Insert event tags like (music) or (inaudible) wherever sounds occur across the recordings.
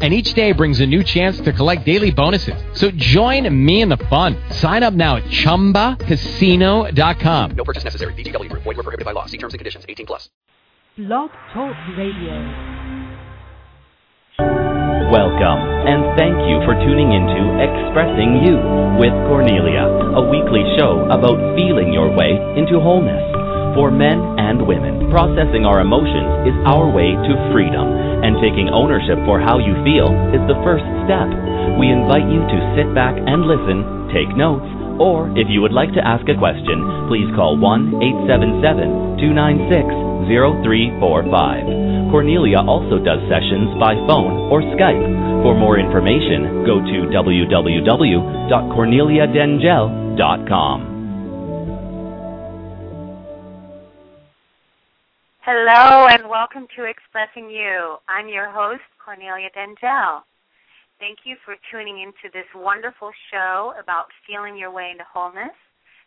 and each day brings a new chance to collect daily bonuses. So join me in the fun. Sign up now at ChumbaCasino.com. No purchase necessary. VGW Group. Void were prohibited by law. See terms and conditions. 18 plus. Blog Talk Radio. Welcome, and thank you for tuning into Expressing You with Cornelia, a weekly show about feeling your way into wholeness. For men and women, processing our emotions is our way to freedom, and taking ownership for how you feel is the first step. We invite you to sit back and listen, take notes, or if you would like to ask a question, please call 1 877 296 0345. Cornelia also does sessions by phone or Skype. For more information, go to www.corneliadengel.com. Hello welcome to Expressing You. I'm your host, Cornelia Dengel. Thank you for tuning into this wonderful show about feeling your way into wholeness.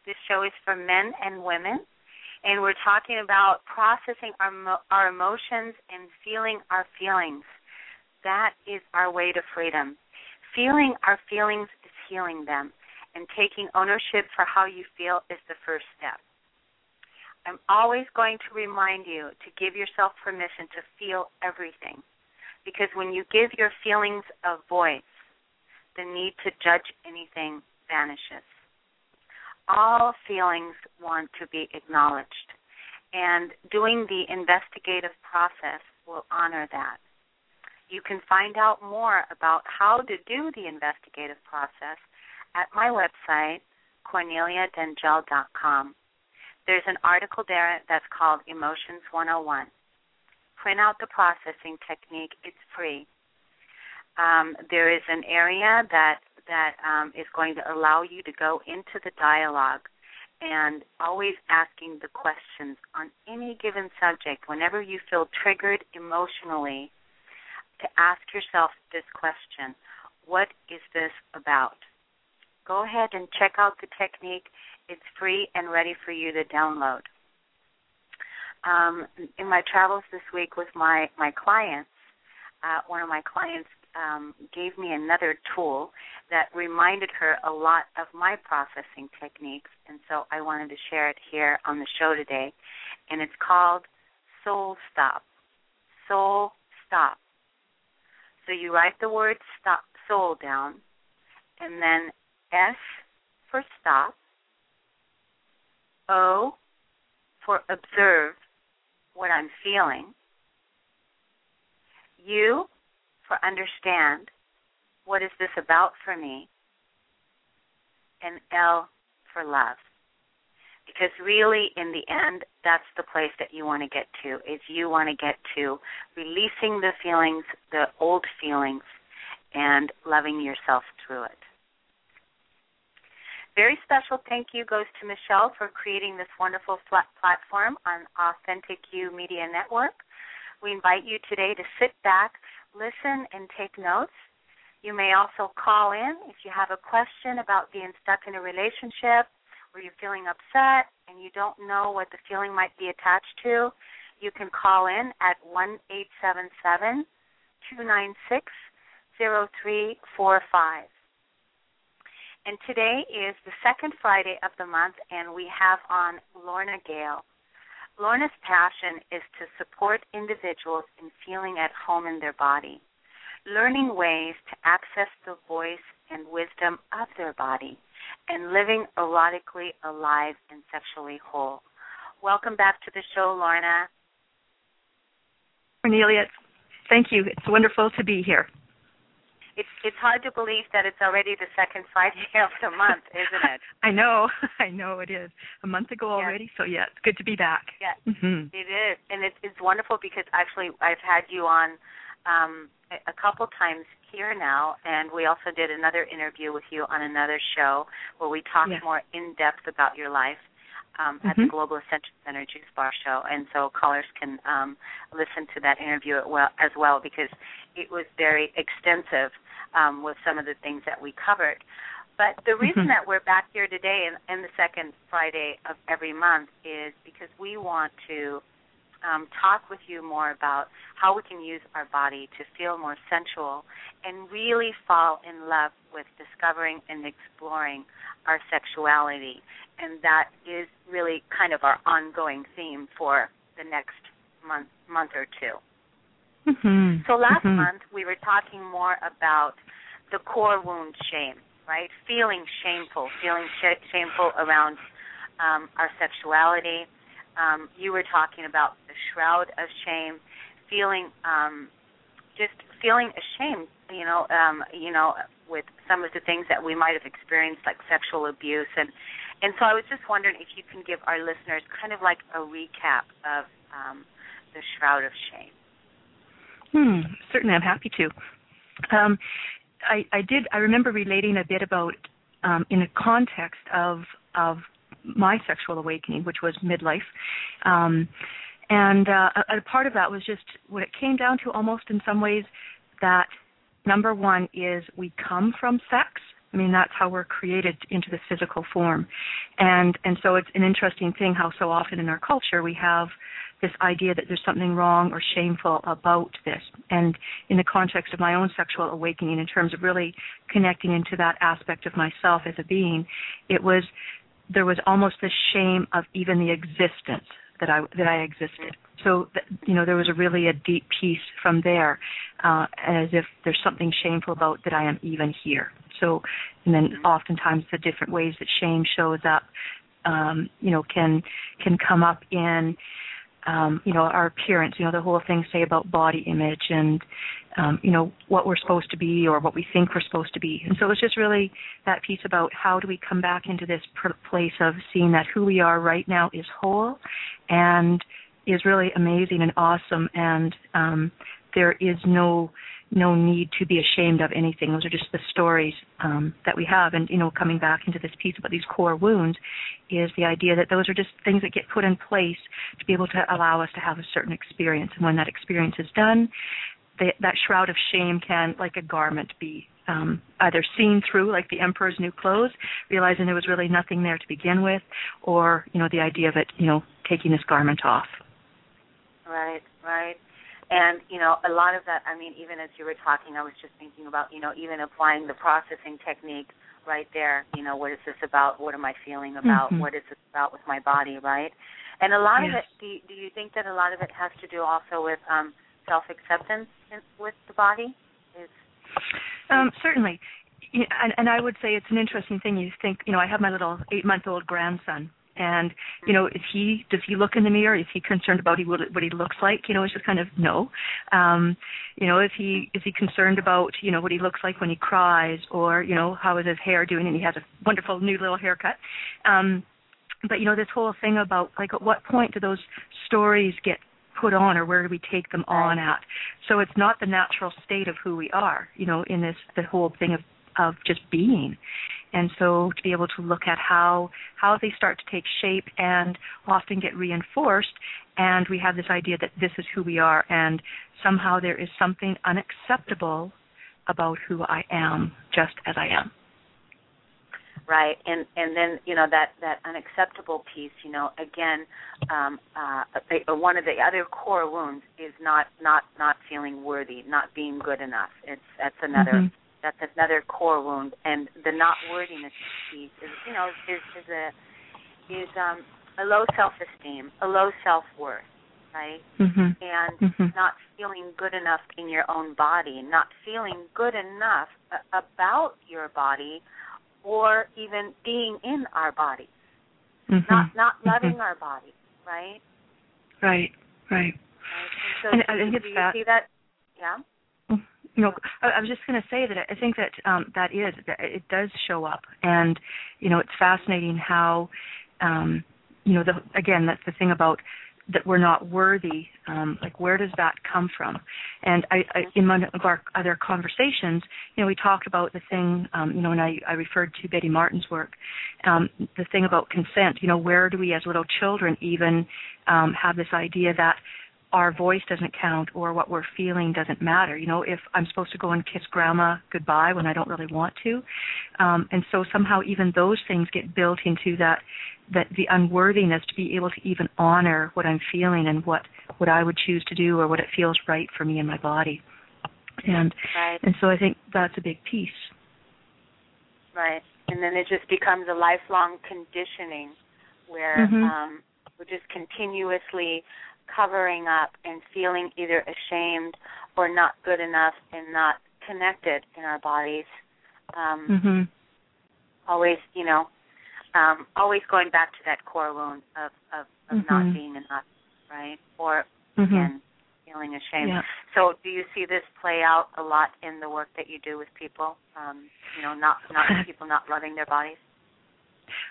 This show is for men and women, and we're talking about processing our, our emotions and feeling our feelings. That is our way to freedom. Feeling our feelings is healing them, and taking ownership for how you feel is the first step. I'm always going to remind you to give yourself permission to feel everything. Because when you give your feelings a voice, the need to judge anything vanishes. All feelings want to be acknowledged. And doing the investigative process will honor that. You can find out more about how to do the investigative process at my website, corneliadengel.com. There's an article there that's called Emotions 101. Print out the processing technique. It's free. Um, there is an area that that um, is going to allow you to go into the dialogue and always asking the questions on any given subject. Whenever you feel triggered emotionally, to ask yourself this question: What is this about? Go ahead and check out the technique it's free and ready for you to download. Um, in my travels this week with my my clients, uh, one of my clients um, gave me another tool that reminded her a lot of my processing techniques, and so I wanted to share it here on the show today. And it's called Soul Stop. Soul Stop. So you write the word stop soul down, and then S for stop, O for observe what I'm feeling. U for understand what is this about for me. And L for love. Because really, in the end, that's the place that you want to get to, is you want to get to releasing the feelings, the old feelings, and loving yourself through it. Very special thank you goes to Michelle for creating this wonderful platform on Authentic You Media Network. We invite you today to sit back, listen, and take notes. You may also call in if you have a question about being stuck in a relationship or you're feeling upset and you don't know what the feeling might be attached to. You can call in at 1 877 296 0345. And today is the second Friday of the month, and we have on Lorna Gale. Lorna's passion is to support individuals in feeling at home in their body, learning ways to access the voice and wisdom of their body, and living erotically alive and sexually whole. Welcome back to the show, Lorna. Cornelia, thank you. It's wonderful to be here it's it's hard to believe that it's already the second Friday (laughs) of the month, isn't it? (laughs) I know, (laughs) I know it is. A month ago already, so yeah, it's good to be back. Yeah, mm-hmm. it is, and it's it's wonderful because actually I've had you on um a couple times here now, and we also did another interview with you on another show where we talked more in depth about your life. Um, at Mhm. the Global Ascension Center Juice Bar Show, and so callers can um, listen to that interview as well because it was very extensive um, with some of the things that we covered. But the reason Mhm. that we're back here today and, and the second Friday of every month is because we want to um, talk with you more about how we can use our body to feel more sensual and really fall in love with discovering and exploring our sexuality. And that is really kind of our ongoing theme for the next month month or two. Mhm. So last Mhm. month we were talking more about the core wound shame, right? Feeling shameful, feeling sh- shameful around um, our sexuality. Um, you were talking about the shroud of shame, feeling um, just feeling ashamed, you know, um, you know, with some of the things that we might have experienced, like sexual abuse, and and so I was just wondering if you can give our listeners kind of like a recap of um, the shroud of shame. Hmm. Certainly, I'm happy to. Um, I, I did. I remember relating a bit about um, in the context of of my sexual awakening, which was midlife, um, and uh, a, a part of that was just what it came down to, almost in some ways, that number one is we come from sex. I mean, that's how we're created into this physical form, and and so it's an interesting thing how so often in our culture we have this idea that there's something wrong or shameful about this. And in the context of my own sexual awakening, in terms of really connecting into that aspect of myself as a being, it was there was almost this shame of even the existence that I that I existed. So you know there was a really a deep piece from there, uh, as if there's something shameful about that I am even here. So and then oftentimes the different ways that shame shows up, um, you know, can can come up in um, you know, our appearance, you know, the whole thing say about body image and um, you know, what we're supposed to be or what we think we're supposed to be. And so it's just really that piece about how do we come back into this place of seeing that who we are right now is whole and is really amazing and awesome and um there is no no need to be ashamed of anything. Those are just the stories um, that we have. And, you know, coming back into this piece about these core wounds is the idea that those are just things that get put in place to be able to allow us to have a certain experience. And when that experience is done, that shroud of shame can, like a garment, be um, either seen through, like the emperor's new clothes, realizing there was really nothing there to begin with, or, you know, the idea of it, you know, taking this garment off. Right, right. And, you know, a lot of that, I mean, even as you were talking, I was just thinking about, you know, even applying the processing technique right there. You know, what is this about? What am I feeling about? Mhm. What is this about with my body, right? And a lot of it, do you, do you think that a lot of it has to do also with um, self acceptance with the body? Is Um, certainly. Yeah, and, and I would say it's an interesting thing. You think, you know, I have my little eight-month-old grandson, and you know, is he does he look in the mirror? Is he concerned about he what, what he looks like? You know, it's just kind of no. Um, you know, is he is he concerned about you know what he looks like when he cries, or you know how is his hair doing? And he has a wonderful new little haircut. Um, but you know, this whole thing about like at what point do those stories get put on or where do we take them on at so it's not the natural state of who we are you know in this the whole thing of of just being and so to be able to look at how how they start to take shape and often get reinforced. And we have this idea that this is who we are and somehow there is something unacceptable about who I am just as I am. Right. And and then you know that that unacceptable piece you know again um uh one of the other core wounds is not not not feeling worthy not being good enough. It's that's another Mhm. That's another core wound and the not worthiness piece is you know is is a is um a low self esteem a low self worth right mhm and Mhm. not feeling good enough in your own body, not feeling good enough about your body, or even being in our body, Mhm. not not Mhm. loving our body, right? right right right? And so And do, I you- it's do you that- see that? Yeah. You know, I, I was just going to say that I think that um, that is that it does show up, and you know, it's fascinating how, um, you know, the again that's the thing about that we're not worthy. Um, like where does that come from? And I, I, in one of our other conversations, you know, we talked about the thing, um, you know, and I, I referred to Betty Martin's work, um, the thing about consent. You know, where do we as little children even um, have this idea that our voice doesn't count or what we're feeling doesn't matter. You know, if I'm supposed to go and kiss grandma goodbye when I don't really want to. Um, and so somehow even those things get built into that that the unworthiness to be able to even honor what I'm feeling and what what I would choose to do or what it feels right for me in my body. And right. and so I think that's a big piece. Right. And then it just becomes a lifelong conditioning where Mhm. um we're just continuously covering up and feeling either ashamed or not good enough and not connected in our bodies. Um, Mhm. Always, you know, um, always going back to that core wound of of, of Mhm. not being enough, right? Or Mhm. again, feeling ashamed. Yeah. So, do you see this play out a lot in the work that you do with people? Um, you know, not not (laughs) people not loving their bodies.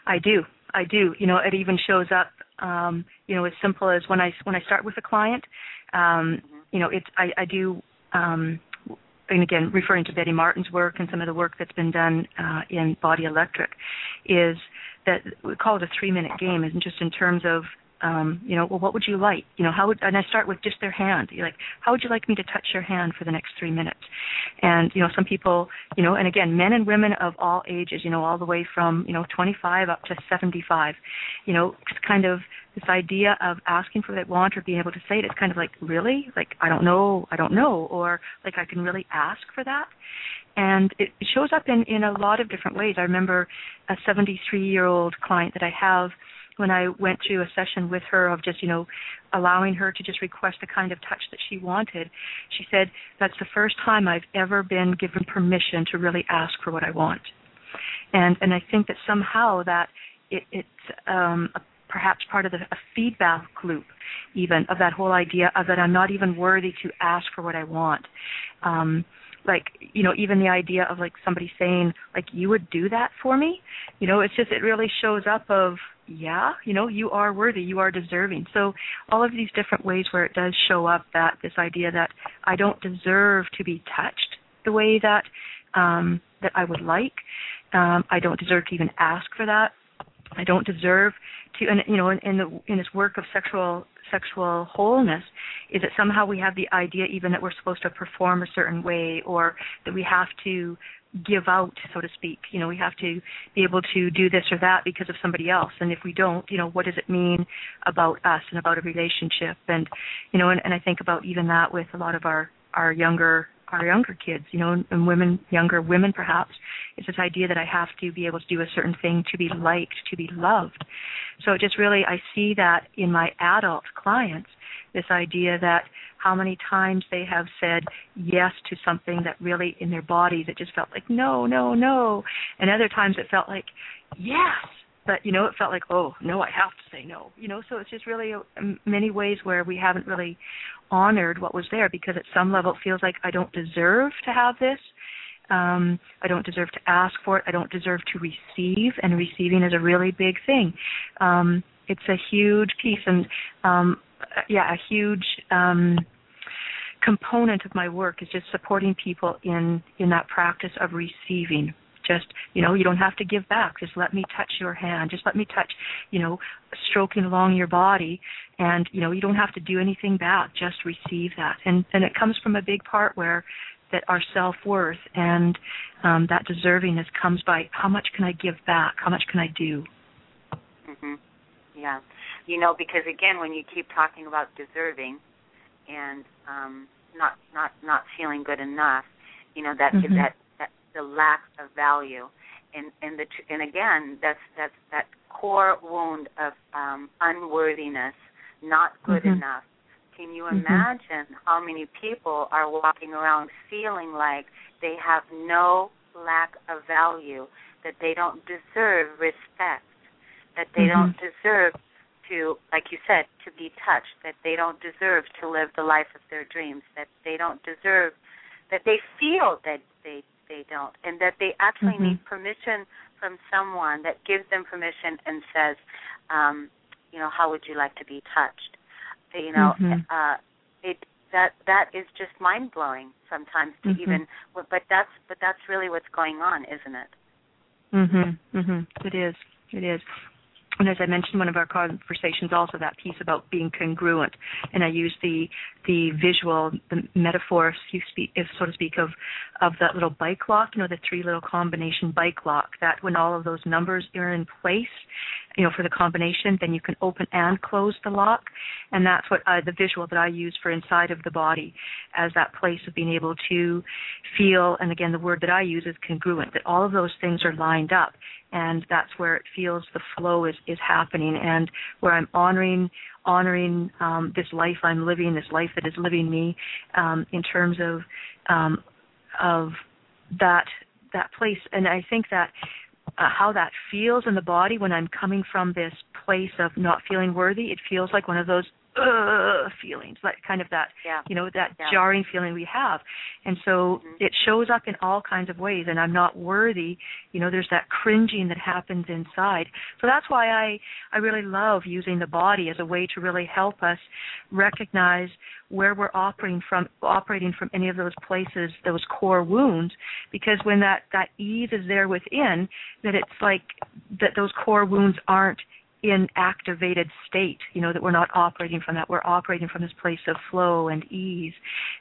I do. I do. You know, it even shows up. Um, you know, as simple as when I when I start with a client. Um, you know, it's I, I do. Um, and again, referring to Betty Martin's work and some of the work that's been done uh, in Body Electric, is that we call it a three-minute game, and just in terms of um, you know, well, what would you like? You know, how would, and I start with just their hand. You're like, how would you like me to touch your hand for the next three minutes? And, you know, some people, you know, and again, men and women of all ages, you know, all the way from, you know, 25 up to 75, you know, it's kind of this idea of asking for what they want or being able to say it. It's kind of like, really? Like, I don't know, I don't know, or like, I can really ask for that? and it shows up in in a lot of different ways. I remember a 73 year old client that I have when I went through a session with her of just you know allowing her to just request the kind of touch that she wanted. She said that's the first time I've ever been given permission to really ask for what I want, and and I think that somehow that it, it's um, a perhaps part of the a feedback loop even of that whole idea of that I'm not even worthy to ask for what I want. Um, like you know even the idea of like somebody saying like you would do that for me you know it's just it really shows up of yeah you know you are worthy you are deserving. So all of these different ways where it does show up that this idea that i don't deserve to be touched the way that um that i would like um i don't deserve to even ask for that. I don't deserve to and you know in, in the in this work of sexual sexual wholeness is that somehow we have the idea even that we're supposed to perform a certain way or that we have to give out so to speak. You know we have to be able to do this or that because of somebody else. And if we don't you know what does it mean about us and about a relationship? And you know and, and i think about even that with a lot of our our younger our younger kids, you know, and women, younger women perhaps, is this idea that I have to be able to do a certain thing to be liked, to be loved. So just really, I see that in my adult clients, this idea that how many times they have said yes to something that really in their bodies it just felt like no, no, no, and other times it felt like yes, but you know it felt like oh no, I have to say no, you know. So it's just really many ways where we haven't really honored what was there because at some level it feels like I don't deserve to have this. Um, I don't deserve to ask for it. I don't deserve to receive, and receiving is a really big thing. Um, it's a huge piece, and um, yeah, a huge um, component of my work is just supporting people in in that practice of receiving. Just you know you don't have to give back. Just let me touch your hand. Just let me touch you know stroking along your body. And you know you don't have to do anything back. Just receive that. And and it comes from a big part where that our self worth and um that deservingness comes by how much can i give back? How much can i do? Mhm yeah you know because again when you keep talking about deserving and um not not not feeling good enough you know that Mhm. that that the lack of value and and the and again that's that's that core wound of um unworthiness not good Mhm. enough can you Mhm. imagine how many people are walking around feeling like they have no lack of value that they don't deserve respect that they Mhm. don't deserve to like you said to be touched that they don't deserve to live the life of their dreams that they don't deserve that they feel that they they don't and that they actually Mhm. need permission from someone that gives them permission and says um you know how would you like to be touched You know, Mhm. uh, it that that is just mind blowing sometimes to Mhm. even. But that's but that's really what's going on, isn't it? Mhm. Mhm. It is. It is. And as I mentioned, one of our conversations also that piece about being congruent, and I use the the visual, the metaphor, you speak, if so to speak, of of that little bike lock. You know, the three little combination bike lock. That when all of those numbers are in place, you know, for the combination, then you can open and close the lock, and that's what I, the visual that I use for inside of the body, as that place of being able to feel. And again, the word that I use is congruent. That all of those things are lined up and that's where it feels the flow is is happening and where I'm honoring honoring um, this life I'm living, this life that is living me, um, in terms of um, of that that place. And I think that uh, how that feels in the body when I'm coming from this place of not feeling worthy, it feels like one of those uh feelings, like kind of that Yeah. you know that Yeah. jarring feeling we have and so Mhm. it shows up in all kinds of ways and i'm not worthy you know there's that cringing that happens inside so that's why i i really love using the body as a way to really help us recognize where we're operating from operating from any of those places those core wounds because when that that ease is there within that it's like that those core wounds aren't in activated state you know that we're not operating from that we're operating from this place of flow and ease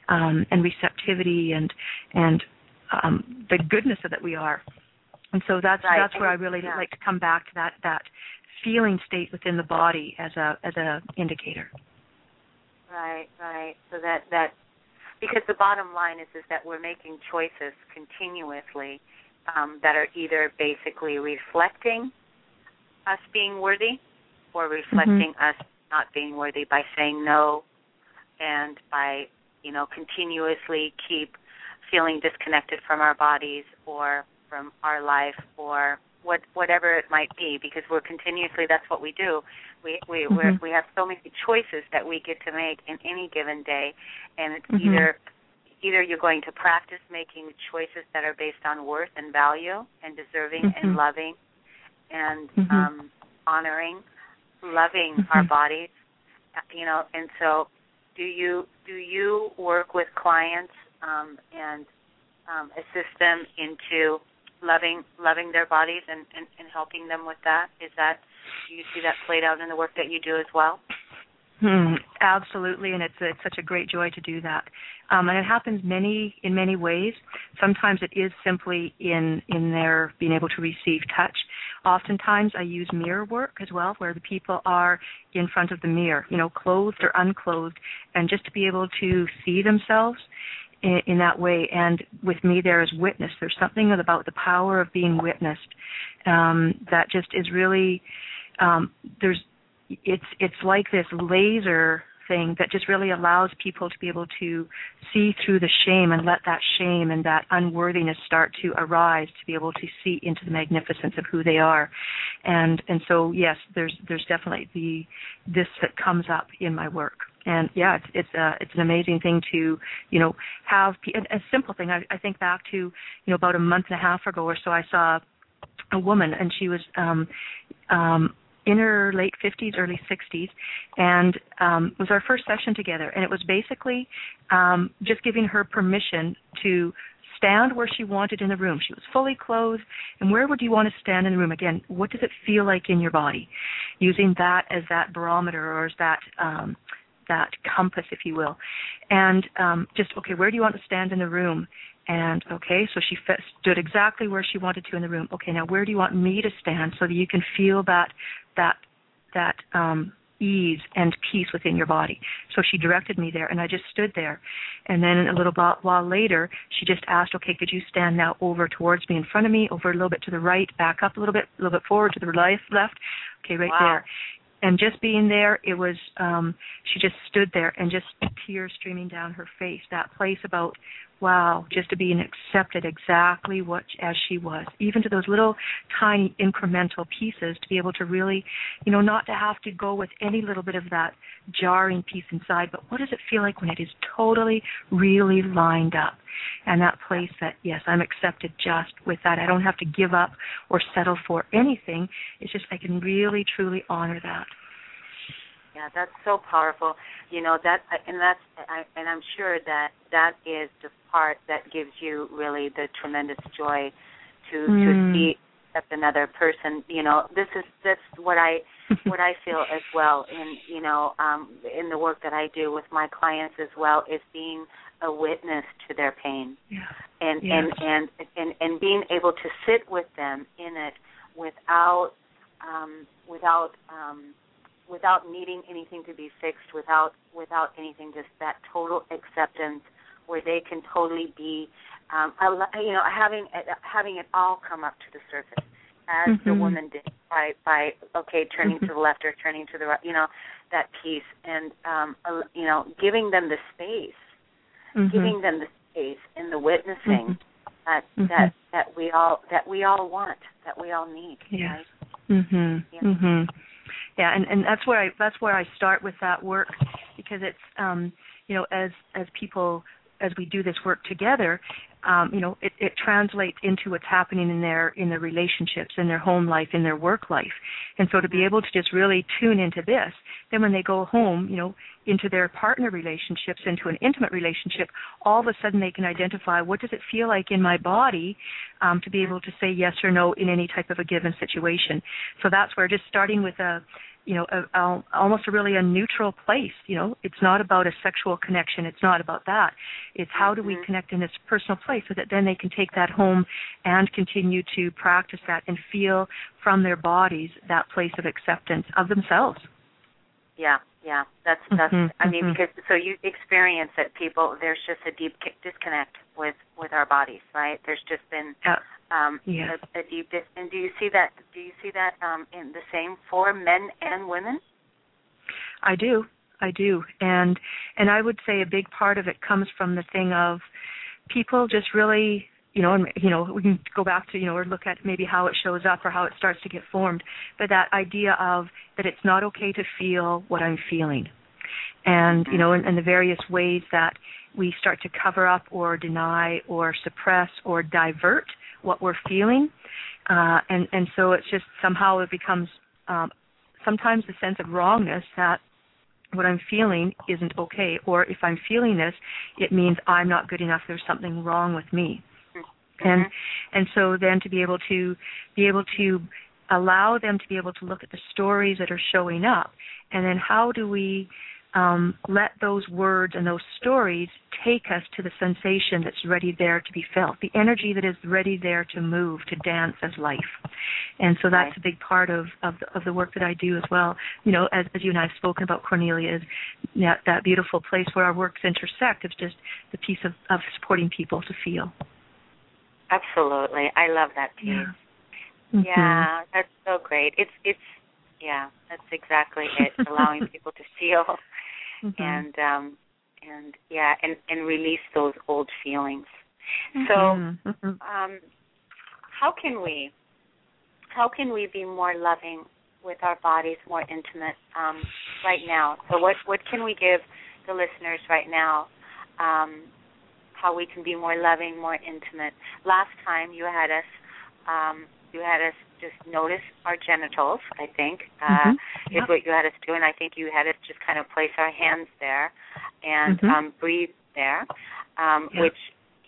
um, and receptivity and and um, the goodness of that we are and so that's Right. that's where I really Yeah. like to come back to that that feeling state within the body as a as a indicator Right, right. So that that because the bottom line is is that we're making choices continuously um, that are either basically reflecting us being worthy or reflecting us not being worthy by saying no and by you know continuously keep feeling disconnected from our bodies or from our life or what whatever it might be because we're continuously that's what we do we we we're, Mhm. we have so many choices that we get to make in any given day and it's Mhm. either either you're going to practice making choices that are based on worth and value and deserving Mhm. and loving and Mhm. um honoring loving our Mhm. bodies you know and so do you do you work with clients um and um assist them into loving loving their bodies and, and and helping them with that is that do you see that played out in the work that you do as well Hmm, absolutely, and it's it's such a great joy to do that. Um, and it happens many in many ways. Sometimes it is simply in in their being able to receive touch. Oftentimes I use mirror work as well, where the people are in front of the mirror, you know, clothed or unclothed, and just to be able to see themselves in, in that way. And with me there is witness. There's something about the power of being witnessed um, that just is really um, there's it's it's like this laser thing that just really allows people to be able to see through the shame and let that shame and that unworthiness start to arise to be able to see into the magnificence of who they are. And and so yes there's there's definitely the this that comes up in my work. And yeah it's it's a it's an amazing thing to you know have a, a simple thing. I, I think back to you know about a month and a half ago or so I saw a woman and she was um um in her late 50s, early 60s, and um, was our first session together. And it was basically um, just giving her permission to stand where she wanted in the room. She was fully clothed. And where would you want to stand in the room? Again, what does it feel like in your body? Using that as that barometer or as that um, that compass, if you will. And um, just okay, where do you want to stand in the room? And okay, so she fe- stood exactly where she wanted to in the room. Okay, now where do you want me to stand so that you can feel that that that um, ease and peace within your body? So she directed me there, and I just stood there. And then a little while later, she just asked, "Okay, could you stand now over towards me, in front of me, over a little bit to the right, back up a little bit, a little bit forward to the left, left. Okay, right Wow. there." and just being there it was um she just stood there and just tears streaming down her face that place about wow just to be accepted exactly what as she was. Even to those little tiny incremental pieces to be able to really you know not to have to go with any little bit of that jarring piece inside but what does it feel like when it is totally really lined up? And that place that yes i'm accepted just with that. I don't have to give up or settle for anything. It's just i can really truly honor that. Yeah, that's so powerful. You know that, and that's, I, and I'm sure that that is the part that gives you really the tremendous joy to Mm. to see accept another person. You know, this is that's what I (laughs) what I feel as well in you know um, in the work that I do with my clients as well is being a witness to their pain Yeah. and Yes. and, and and and being able to sit with them in it without um, without um, without needing anything to be fixed, without without anything, just that total acceptance where they can totally be, um, you know, having having it all come up to the surface as the Mhm. woman did by by okay turning to the left or turning to the right, you know, that piece and um, al- you know giving them the space Mhm. giving them the space and the witnessing that Mhm. that that we all that we all want, that we all need. Yes. Right? Mhm. Yeah. Mhm. Yeah, and and that's where I that's where I start with that work because it's um you know as as people as we do this work together, um, you know, it, it translates into what's happening in their in their relationships, in their home life, in their work life. And so to be able to just really tune into this, then when they go home, you know, into their partner relationships, into an intimate relationship, all of a sudden they can identify what does it feel like in my body um, to be able to say yes or no in any type of a given situation. So that's where just starting with a you know, a, a, almost a really a neutral place. You know, it's not about a sexual connection. It's not about that. It's how do we Mhm. connect in this personal place so that then they can take that home and continue to practice that and feel from their bodies that place of acceptance of themselves. Yeah, yeah. That's that's. Mhm, I mean, mhm. because so you experience that people there's just a deep disconnect with with our bodies, right? There's just been Uh, um, Yeah. a, a deep dis- and do you see that? Do you see that um, in the same for men and women? I do. I do. And and I would say a big part of it comes from the thing of people just really you know, and you know, we can go back to, you know, or look at maybe how it shows up or how it starts to get formed. But that idea of that it's not okay to feel what I'm feeling. And, you know, and, and the various ways that we start to cover up or deny or suppress or divert what we're feeling. Uh, and, and so it's just somehow it becomes um, sometimes the sense of wrongness that what I'm feeling isn't okay, or if I'm feeling this, it means I'm not good enough. There's something wrong with me, and and so then to be able to be able to allow them to be able to look at the stories that are showing up, and then how do we um, let those words and those stories take us to the sensation that's ready there to be felt, the energy that is ready there to move, to dance as life. And so that's a big part of of the, of the work that I do as well. You know, as, as you and I have spoken about Cornelia, is that, that beautiful place where our works intersect. It's just the piece of, of supporting people to feel. Absolutely, I love that piece. Mhm. Yeah, that's so great. It's it's yeah, that's exactly it. Allowing (laughs) people to feel Mhm. and um and yeah, and and release those old feelings. So, Mhm. Mhm. um how can we how can we be more loving with our bodies, more intimate um right now? So what what can we give the listeners right now? Um how we can be more loving, more intimate. Last time you had us um you had us just notice our genitals, I think. Uh Mhm. is what you had us do and I think you had us just kind of place our hands there and Mhm. um breathe there. Um Yeah. which,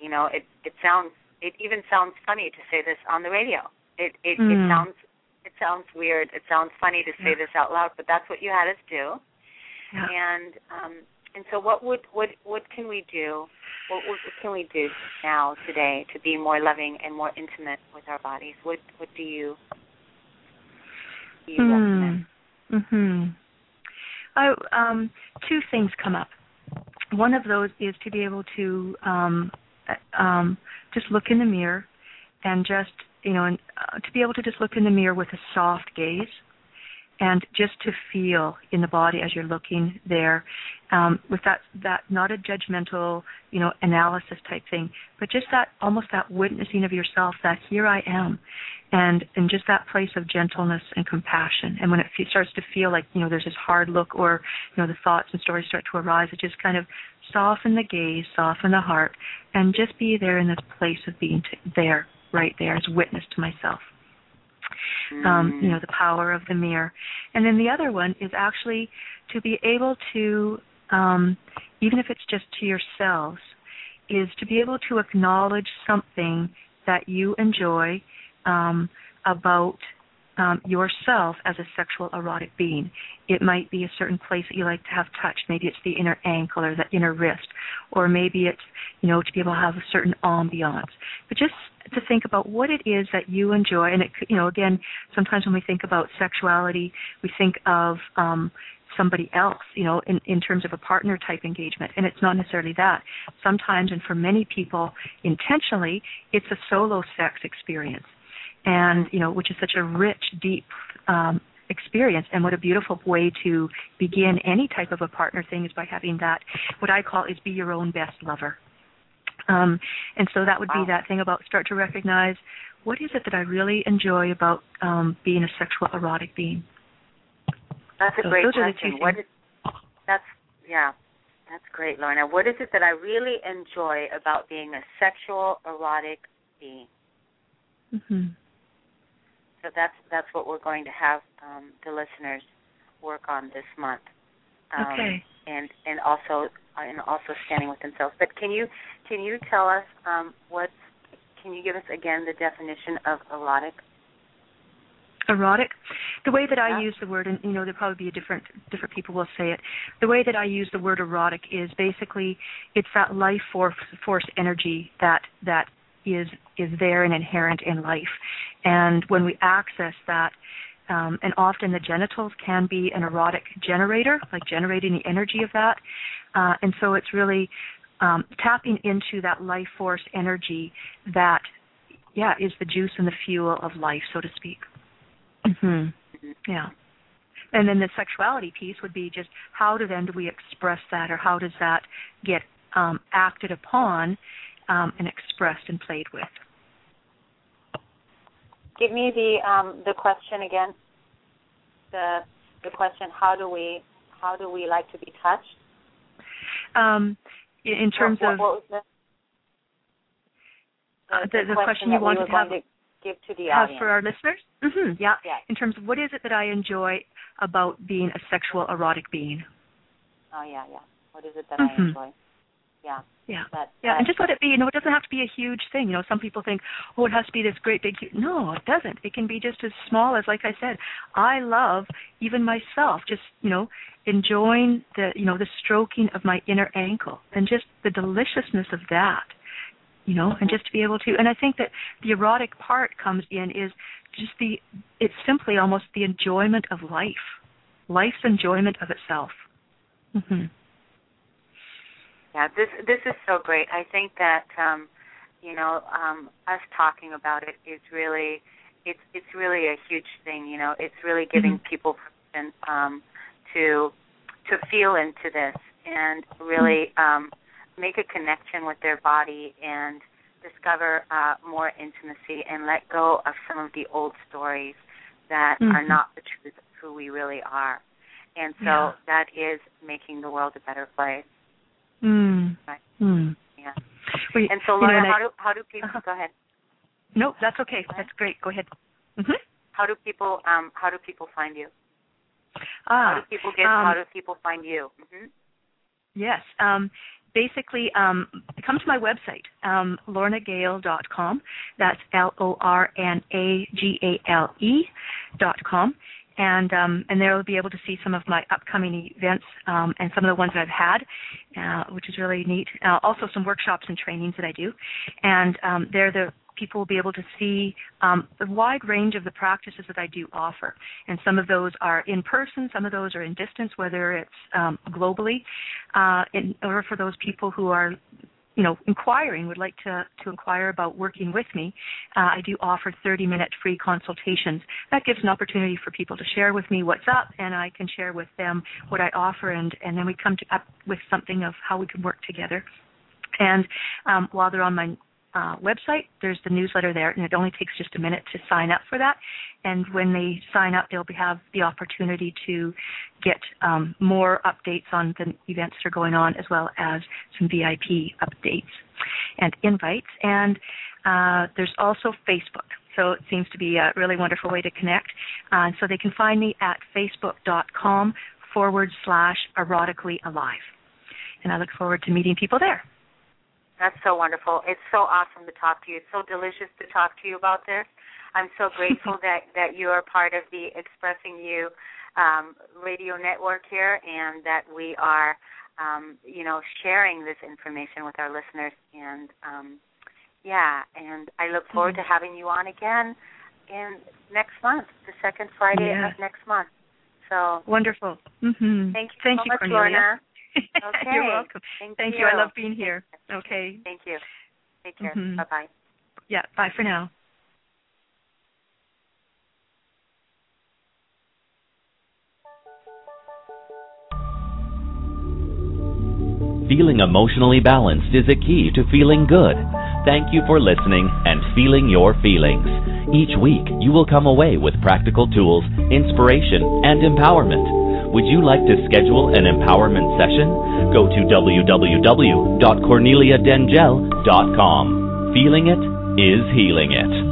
you know, it it sounds it even sounds funny to say this on the radio. It it, Mm. it sounds it sounds weird. It sounds funny to say Yeah. this out loud, but that's what you had us do. Yeah. And um and so what would what what can we do? What, what can we do now today to be more loving and more intimate with our bodies? What what do you do you recommend? Hmm. Mhm. I um two things come up. One of those is to be able to um uh, um just look in the mirror and just you know and uh, to be able to just look in the mirror with a soft gaze and just to feel in the body as you're looking there um, with that that not a judgmental you know analysis type thing but just that almost that witnessing of yourself that here I am and and just that place of gentleness and compassion. And when it fe- starts to feel like you know there's this hard look or you know the thoughts and stories start to arise it just kind of soften the gaze soften the heart and just be there in this place of being t- there right there as witness to myself um, you know, the power of the mirror. And then the other one is actually to be able to, um, even if it's just to yourselves, is to be able to acknowledge something that you enjoy um, about um, yourself as a sexual erotic being. It might be a certain place that you like to have touched. Maybe it's the inner ankle or the inner wrist, or maybe it's you know to be able to have a certain ambiance. But just to think about what it is that you enjoy, and it you know again sometimes when we think about sexuality, we think of um, somebody else, you know, in, in terms of a partner type engagement. And it's not necessarily that. Sometimes, and for many people, intentionally, it's a solo sex experience and you know, which is such a rich, deep um, experience. And what a beautiful way to begin any type of a partner thing is by having that. What I call is be your own best lover. Um, and so that would wow. be that thing about start to recognize what is it that I really enjoy about um, being a sexual erotic being. That's a so great question. What is, that's yeah, that's great, Lorna. What is it that I really enjoy about being a sexual erotic being? Mm-hmm. So that's that's what we're going to have um, the listeners work on this month. Um, okay. And and also and also standing with themselves. But can you can you tell us um, what? Can you give us again the definition of erotic? Erotic, the way that I use the word, and you know, there probably be a different different people will say it. The way that I use the word erotic is basically it's that life force force energy that that is is there and inherent in life. And when we access that, um, and often the genitals can be an erotic generator, like generating the energy of that. Uh, and so it's really um, tapping into that life force energy that, yeah, is the juice and the fuel of life, so to speak. Mm-hmm. Yeah. And then the sexuality piece would be just how do then do we express that, or how does that get um, acted upon um, and expressed and played with? Give me the um, the question again. The the question: How do we how do we like to be touched? Um, in terms what, of what was the, the, uh, the, question, question you we wanted to have to give to the audience for our listeners. Mm-hmm, yeah. yeah. In terms of what is it that I enjoy about being a sexual erotic being? Oh yeah, yeah. What is it that mm-hmm. I enjoy? Yeah. Yeah. That, yeah, that, and just let it be. You know, it doesn't have to be a huge thing. You know, some people think, oh, it has to be this great big. No, it doesn't. It can be just as small as, like I said, I love even myself. Just you know, enjoying the you know the stroking of my inner ankle and just the deliciousness of that. You know, and just to be able to. And I think that the erotic part comes in is just the. It's simply almost the enjoyment of life, life's enjoyment of itself. Mm-hmm. Yeah, this this is so great. I think that um, you know um, us talking about it is really it's it's really a huge thing. You know, it's really giving mm-hmm. people permission um, to to feel into this and really um, make a connection with their body and discover uh, more intimacy and let go of some of the old stories that mm-hmm. are not the truth of who we really are. And so yeah. that is making the world a better place. Mm. Right. Mm. Yeah. Well, and so, you know, how I, do how do people? Uh-huh. Go ahead. No, that's okay. That's great. Go ahead. Mm-hmm. How do people um how do people find you? Ah, how do people get? um, how do people find you? Mm-hmm. Yes. Um, basically, um, come to my website, um, lornagale.com. That's L O R N A G A L E dot com. And um, and there will be able to see some of my upcoming events um, and some of the ones that I've had, uh, which is really neat. Uh, also, some workshops and trainings that I do, and um, there the people will be able to see um, the wide range of the practices that I do offer. And some of those are in person, some of those are in distance, whether it's um, globally. Uh, in order for those people who are you know, inquiring, would like to, to inquire about working with me, uh, I do offer 30 minute free consultations. That gives an opportunity for people to share with me what's up, and I can share with them what I offer, and, and then we come to, up with something of how we can work together. And um, while they're on my uh, website. There's the newsletter there, and it only takes just a minute to sign up for that. And when they sign up, they'll have the opportunity to get um, more updates on the events that are going on, as well as some VIP updates and invites. And uh, there's also Facebook. So it seems to be a really wonderful way to connect. Uh, so they can find me at facebook.com forward slash erotically alive. And I look forward to meeting people there. That's so wonderful. It's so awesome to talk to you. It's so delicious to talk to you about this. I'm so (laughs) grateful that that you are part of the Expressing You um, radio network here, and that we are, um, you know, sharing this information with our listeners. And um, yeah, and I look forward Mm-hmm. to having you on again in next month, the second Friday Yeah. of next month. So Wonderful. Mm-hmm. thank you Thank so you, much, Cornelia. Lorna. (laughs) Okay. You're welcome. Thank, Thank you. I love being here. Okay. Thank you. Take care. Mhm. Bye bye. Yeah. Bye for now. Feeling emotionally balanced is a key to feeling good. Thank you for listening and feeling your feelings. Each week, you will come away with practical tools, inspiration, and empowerment. Would you like to schedule an empowerment session? Go to www.corneliadengel.com. Feeling it is healing it.